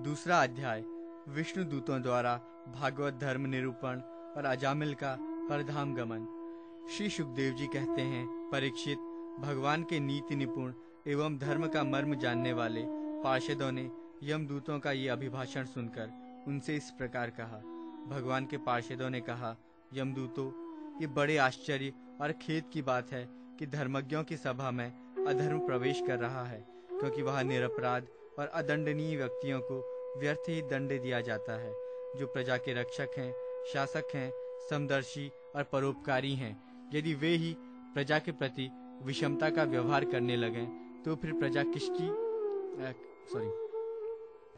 दूसरा अध्याय, विष्णु दूतों द्वारा भागवत धर्म निरूपण और अजामिल का परधाम गमन। श्री सुखदेव जी कहते हैं, परीक्षित, भगवान के नीति निपुण एवं धर्म का मर्म जानने वाले पार्षदों ने यमदूतों का ये अभिभाषण सुनकर उनसे इस प्रकार कहा। भगवान के पार्षदों ने कहा यमदूतों ये बड़े आश्चर्य और खेद की बात है कि धर्मज्ञों की सभा में अधर्म प्रवेश कर रहा है, क्योंकि वह निरपराध और अदंडनीय व्यक्तियों को व्यर्थ ही दंड दिया जाता है, जो प्रजा के रक्षक हैं, शासक हैं, समदर्शी और परोपकारी हैं। यदि वे ही प्रजा के प्रति विषमता का व्यवहार करने लगे तो फिर प्रजा किसकी सॉरी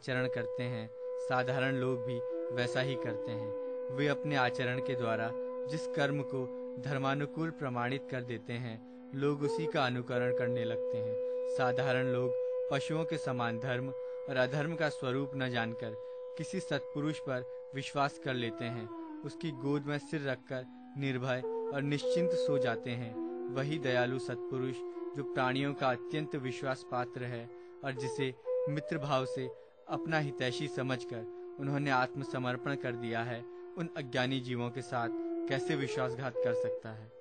चरण करते हैं। साधारण लोग भी वैसा ही करते हैं। वे अपने आचरण के द्वारा जिस कर्म को धर्मानुकूल प्रमाणित कर देते हैं, लोग उसी का अनुकरण करने लगते हैं। साधारण लोग पशुओं के समान धर्म और अधर्म का स्वरूप न जानकर किसी सत्पुरुष पर विश्वास कर लेते हैं। उसकी गोद में सिर रखकर निर्भय और निश्चिंत सो जाते हैं। वही दयालु सत्पुरुष जो प्राणियों का अत्यंत विश्वास पात्र है और जिसे मित्र भाव से अपना हितैषी समझकर उन्होंने आत्मसमर्पण कर दिया है, उन अज्ञानी जीवों के साथ कैसे विश्वासघात कर सकता है?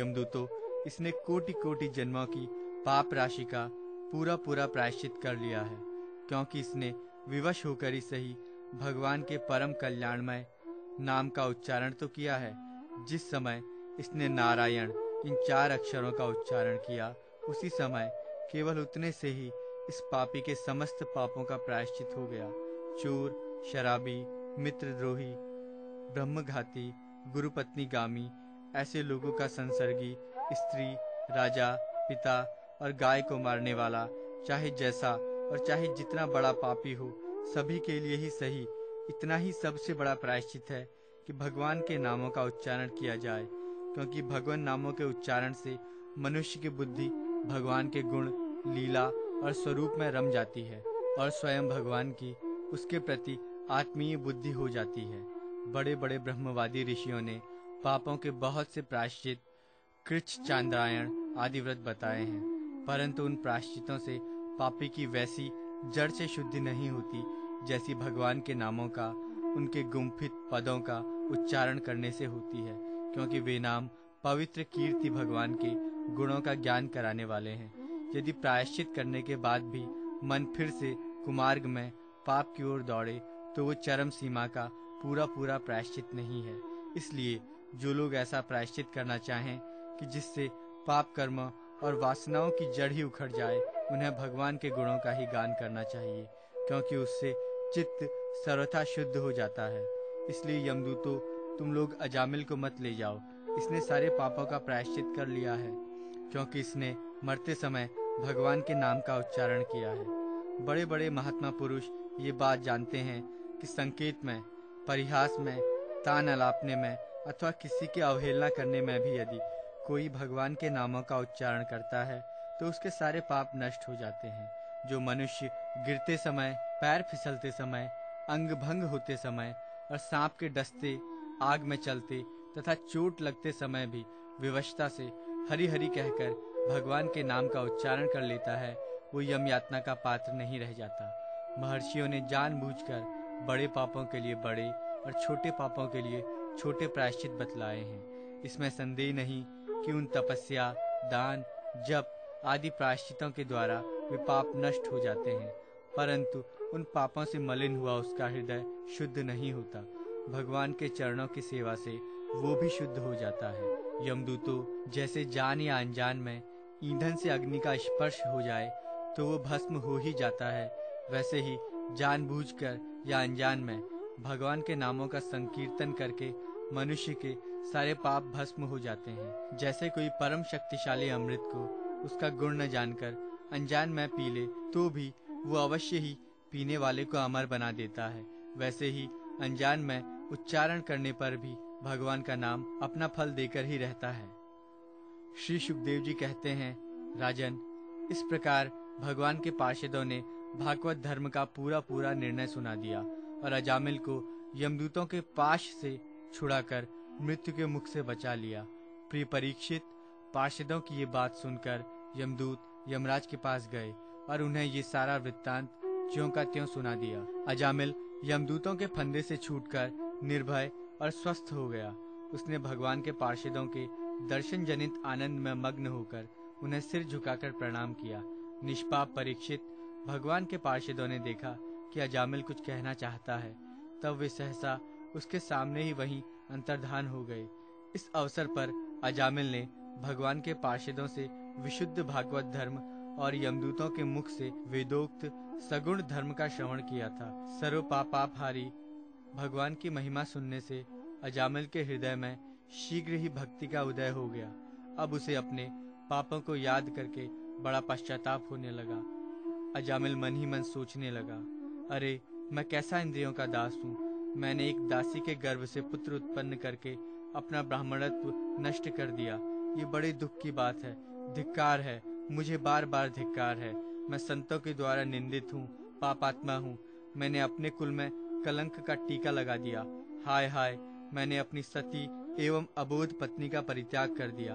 यमदूतो, इसने कोटि कोटि जन्मों की पाप राशि का पूरा पूरा प्रायश्चित कर लिया है, क्योंकि इसने विवश होकर ही सही भगवान के परम कल्याणमय नाम का उच्चारण तो किया है, जिस समय इसने नारायण इन चार अक्षरों का उच्चारण किया, उसी समय केवल उतने से ही इस पापी के समस्त पापों का प्रायश्चित हो गया। चोर, शराबी, मित्रद्रोही, ब्रह्मघाती, गुरुपत्नी गामी, ऐसे लोगों का संसर्गी, स्त्री, राजा, पिता और गाय को मारने वाला, चाहे जैसा और चाहे जितना बड़ा पापी हो, सभी के लिए ही सही। इतना ही सबसे बड़ा प्रायश्चित है कि भगवान के नामों का उच्चारण किया जाए, क्योंकि भगवान नामों के उच्चारण से मनुष्य की बुद्धि, भगवान के गुण, लीला और स्वरूप में रम जाती है और स्वयं भगवान की, उसके प्रति आत्मीय बुद्धि हो जाती है। बड़े बड़े ब्रह्मवादी ऋषियों ने पापों के बहुत से प्रायश्चित कृच चांद्रायण आदि व्रत बताए हैं। परंतु उन प्रायश्चितों से पापी की वैसी जड़ से शुद्धि नहीं होती, जैसी भगवान के नामों का, उनके गुम्फित पदों का उच्चारण करने से होती है, क्योंकि वे नाम पवित्र कीर्ति भगवान के गुणों का ज्ञान कराने वाले हैं। यदि प्रायश्चित करने के बाद भी मन फिर से कुमार्ग में पाप की ओर दौड़े तो वो चरम सीमा का पूरा पूरा प्रायश्चित नहीं है। इसलिए जो लोग ऐसा प्रायश्चित करना चाहें कि जिससे पाप कर्म और वासनाओं की जड़ ही उखड़ जाए, उन्हें भगवान के गुणों का ही गान करना चाहिए, क्योंकि उससे चित्त सर्वथा शुद्ध हो जाता है। इसलिए यमदूतो, तुम लोग अजामिल को मत ले जाओ। इसने सारे पापों का प्रायश्चित कर लिया है, क्योंकि इसने मरते समय भगवान के नाम का उच्चारण किया है। बड़े बड़े महात्मा पुरुष ये बात जानते हैं कि संकेत में, परिहास में, तान अलापने में अथवा किसी की अवहेलना करने में भी यदि कोई भगवान के नामों का उच्चारण करता है तो उसके सारे पाप नष्ट हो जाते हैं। जो मनुष्य गिरते समय, पैर फिसलते समय, अंग भंग होते समय और सांप के डसते, आग में चलते तथा चोट लगते समय भी विवशता से हरी हरी कहकर भगवान के नाम का उच्चारण कर लेता है, वो यम यातना का पात्र नहीं रह जाता। महर्षियों ने जानबूझकर बड़े पापों के लिए बड़े और छोटे पापों के लिए छोटे प्रायश्चित बतलाए हैं। इसमें संदेह नहीं कि उन तपस्या, दान, जप आदि प्रायश्चितों के द्वारा वे पाप नष्ट हो जाते हैं। परंतु उन पापों से मलिन हुआ उसका हृदय शुद्ध नहीं होता। भगवान के चरणों की सेवा से वो भी शुद्ध हो जाता है। यमदूतो, जैसे जान या अनजान में ईंधन से अग्नि का स्पर्श हो जाए तो वो भस्म हो ही जाता है। वैसे ही जानबूझकर या अनजान में भगवान के नामों का संकीर्तन करके मनुष्य के सारे पाप भस्म हो जाते हैं। जैसे कोई परम शक्तिशाली अमृत को उसका गुण न जानकर अनजान में पी ले तो भी वो अवश्य ही पीने वाले को अमर बना देता है। वैसे ही अनजान में उच्चारण करने पर भी भगवान का नाम अपना फल देकर ही रहता है। श्री सुखदेव जी कहते हैं, राजन, इस प्रकार भगवान के पार्षदों ने भागवत धर्म का पूरा पूरा निर्णय सुना दिया और अजामिल को यमदूतों के पाश से छुड़ाकर मृत्यु के मुख से बचा लिया। प्रिय परीक्षित, पार्षदों की ये बात सुनकर यमदूत यमराज के पास गए और उन्हें ये सारा वृत्तांत ज्यों का त्यों सुना दिया। अजामिल यमदूतों के फंदे से छूटकर निर्भय और स्वस्थ हो गया। उसने भगवान के पार्षदों के दर्शन जनित आनंद में मग्न होकर उन्हें सिर झुकाकर प्रणाम किया। निष्पाप परीक्षित, भगवान के पार्षदों ने देखा कि अजामिल कुछ कहना चाहता है। तब वे सहसा उसके सामने ही वहीं अंतर्धान हो गए। इस अवसर पर अजामिल ने भगवान के पार्षदों से विशुद्ध भागवत धर्म और यमदूतों के मुख से वेदोक्त सगुण धर्म का श्रवण किया था। सर्व पापापहारी भगवान की महिमा सुनने से अजामिल के हृदय में शीघ्र ही भक्ति का उदय हो गया। अब उसे अपने पापों को याद करके बड़ा पश्चाताप होने लगा। अजामिल मन ही मन सोचने लगा, अरे, मैं कैसा इंद्रियों का दास हूँ? मैंने एक दासी के गर्भ से पुत्र उत्पन्न करके अपना ब्राह्मणत्व नष्ट कर दिया। ये बड़े दुख की बात है। धिक्कार है। मुझे बार बार धिक्कार है। मैं संतों के द्वारा निंदित हूँ, पापात्मा हूँ। मैंने अपने कुल में कलंक का टीका लगा दिया। हाय हाय, मैंने अपनी सती एवं अबोध पत्नी का परित्याग कर दिया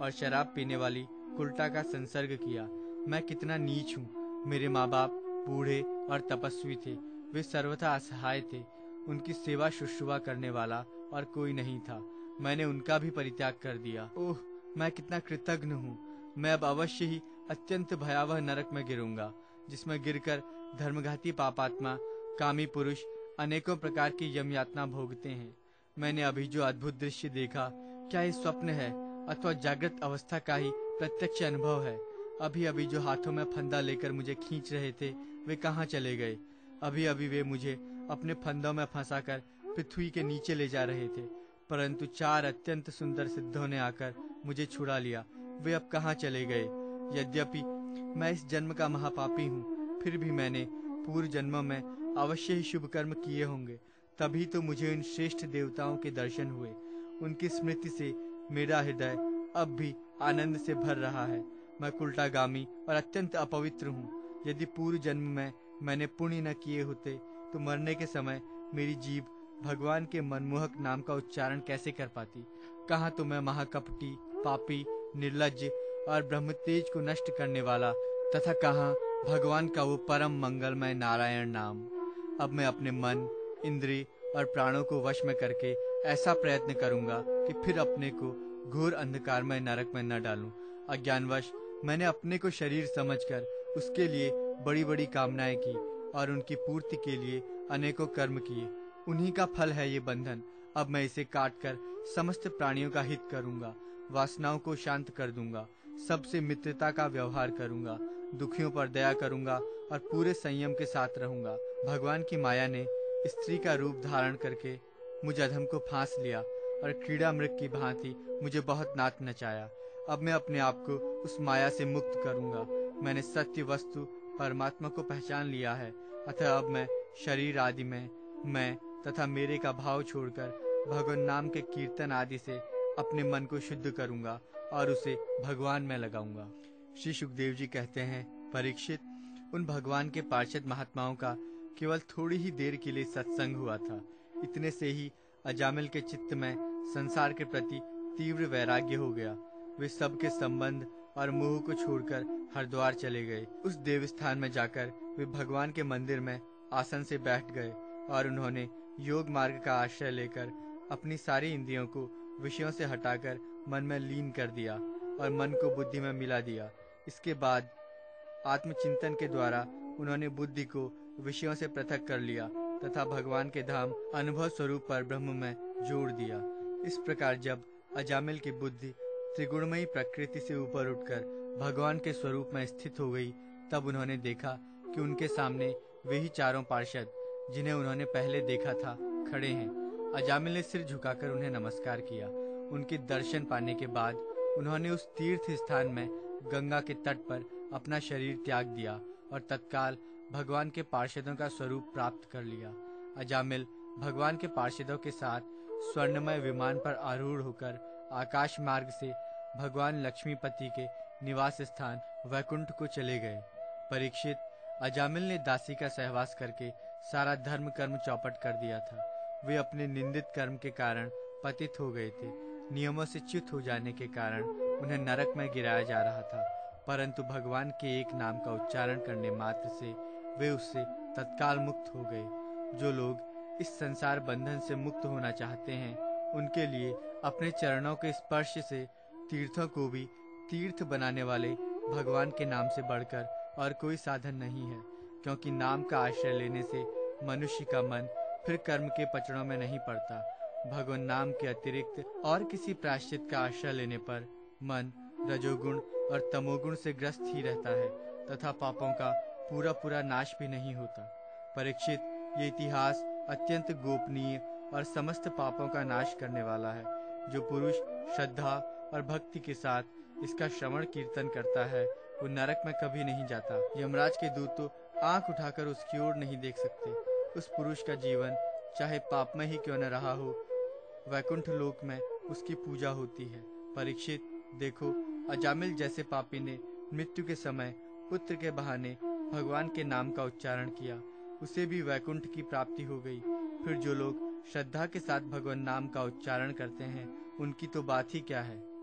और शराब पीने वाली कुल्टा का संसर्ग किया। मैं कितना नीच हूँ। मेरे माँ बाप बूढ़े और तपस्वी थे। वे सर्वथा असहाय थे। उनकी सेवा शुश्रुआ करने वाला और कोई नहीं था। मैंने उनका भी परित्याग कर दिया। ओह, मैं कितना कृतज्ञ हूँ। मैं अब अवश्य ही अत्यंत भयावह नरक में गिरूँगा, जिसमें गिरकर धर्मघाती पापात्मा, कामी पुरुष, अनेकों प्रकार की यम यातना भोगते हैं। मैंने अभी जो अद्भुत दृश्य देखा, क्या ये स्वप्न है अथवा जागृत अवस्था का ही प्रत्यक्ष अनुभव है? अभी अभी जो हाथों में फंदा लेकर मुझे खींच रहे थे, वे कहाँ चले गए? अभी अभी वे मुझे अपने फंदों में फंसाकर पृथ्वी के नीचे ले जा रहे थे। परंतु चार अत्यंत सुंदर सिद्धों ने आकर मुझे छुड़ा लिया। वे अब कहाँ चले गए? यद्यपि मैं इस जन्म का महापापी हूँ, फिर भी मैंने पूर्व जन्मों में अवश्य ही शुभ कर्म किए होंगे। तभी तो मुझे उन श्रेष्ठ देवताओं के दर्शन हुए। उनकी स्मृति से मेरा हृदय अब भी आनंद से भर रहा है। मैं कुल्टागामी और अत्यंत अपवित्र हूँ। यदि पूर्व जन्म में मैंने पुण्य न किए होते तो मरने के समय मेरी जीव भगवान के मनमोहक नाम का उच्चारण कैसे कर पाती? कहा तो मैं महाकपटी, पापी निर्लज और ब्रह्म तेज को नष्ट करने वाला, तथा कहा भगवान का वो परम मंगलमय नारायण नाम। अब मैं अपने मन, इंद्रिय और प्राणों को वश में करके ऐसा प्रयत्न करूँगा कि फिर अपने को घोर अंधकार में नरक में न डालूं। अज्ञानवश मैंने अपने को शरीर समझकर उसके लिए बड़ी बड़ी कामनाएँ की। और उनकी पूर्ति के लिए अनेकों कर्म किए। उन्हीं का फल है ये बंधन। अब मैं इसे काट कर समस्त प्राणियों का हित करूँगा, वासनाओं को शांत कर दूँगा, सबसे मित्रता का व्यवहार करूँगा, दुखियों पर दया करूँगा और पूरे संयम के साथ रहूँगा। भगवान की माया ने स्त्री का रूप धारण करके मुझे अधम को फांस लिया और क्रीड़ा मृग की भांति मुझे बहुत नाच नचाया। अब मैं अपने आप को उस माया से मुक्त करूँगा। मैंने सत्य वस्तु परमात्मा को पहचान लिया है। अतः अब मैं शरीर आदि में, मैं तथा मेरे का भाव छोड़कर भगवान नाम के कीर्तन आदि से अपने मन को शुद्ध करूँगा और उसे भगवान में लगाऊँगा। श्री सुखदेव जी कहते हैं, परीक्षित, उन भगवान के पार्षद महात्माओं का केवल थोड़ी ही देर के लिए सत्संग हुआ था। इतने से ही अजामिल के चित्त में संसार के प्रति तीव्र वैराग्य हो गया। वे सबके संबंध और मुँह को छोड़कर हरिद्वार चले गए। उस देव स्थान में जाकर वे भगवान के मंदिर में आसन से बैठ गए और उन्होंने योग मार्ग का आश्रय लेकर अपनी सारी इंद्रियों को विषयों से हटाकर मन में लीन कर दिया और मन को बुद्धि में मिला दिया। इसके बाद आत्मचिंतन के द्वारा उन्होंने बुद्धि को विषयों से पृथक कर लिया तथा भगवान के धाम अनुभव स्वरूप पर ब्रह्म में जोड़ दिया। इस प्रकार जब अजामिल की बुद्धि त्रिगुणमयी प्रकृति से ऊपर उठकर भगवान के स्वरूप में स्थित हो गई, तब उन्होंने देखा कि उनके सामने वे ही चारों पार्षद, जिन्हें उन्होंने पहले देखा था, खड़े हैं। अजामिल ने सिर झुकाकर उन्हें नमस्कार किया। उनके दर्शन पाने के बाद उन्होंने उस तीर्थ स्थान में गंगा के तट पर अपना शरीर त्याग दिया और तत्काल भगवान के पार्षदों का स्वरूप प्राप्त कर लिया। अजामिल भगवान के पार्षदों के साथ स्वर्णमय विमान पर आरूढ़ होकर आकाश मार्ग से भगवान लक्ष्मीपति के निवास स्थान वैकुंठ को चले गए। परीक्षित अजामिल ने दासी का सहवास करके सारा धर्म कर्म चौपट कर दिया था। वे अपने निंदित कर्म के कारण पतित हो गए थे। नियमों से च्युत हो जाने के कारण उन्हें नरक में गिराया जा रहा था। परंतु भगवान के एक नाम का उच्चारण करने मात्र से वे उससे तत्काल मुक्त हो गए। जो लोग इस संसार बंधन से मुक्त होना चाहते हैं, उनके लिए अपने चरणों के स्पर्श से तीर्थों को भी तीर्थ बनाने वाले भगवान के नाम से बढ़कर और कोई साधन नहीं है, क्योंकि नाम का आश्रय लेने से मनुष्य का मन फिर कर्म के पचड़ों में नहीं पड़ता। भगवान नाम के अतिरिक्त और किसी प्राश्चित का आश्रय लेने पर मन रजोगुण और तमोगुण से ग्रस्त ही रहता है, तथा पापों का पूरा पूरा नाश भी नहीं होता। परीक्षित, ये इतिहास अत्यंत गोपनीय और समस्त पापों का नाश करने वाला है, जो पुरुष श्रद्धा और भक्ति के साथ इसका श्रवण कीर्तन करता है। वो नरक में कभी नहीं जाता। यमराज के दूत तो आँख उठाकर उसकी ओर नहीं देख सकते। उस पुरुष का जीवन, चाहे पाप में ही क्यों न रहा हो, वैकुंठ लोक में उसकी पूजा होती है। परीक्षित, देखो, अजामिल जैसे पापी ने मृत्यु के समय पुत्र के बहाने भगवान के नाम का उच्चारण किया। उसे भी वैकुंठ की प्राप्ति हो गई। फिर जो लोग श्रद्धा के साथ भगवान नाम का उच्चारण करते हैं, उनकी तो बात ही क्या है?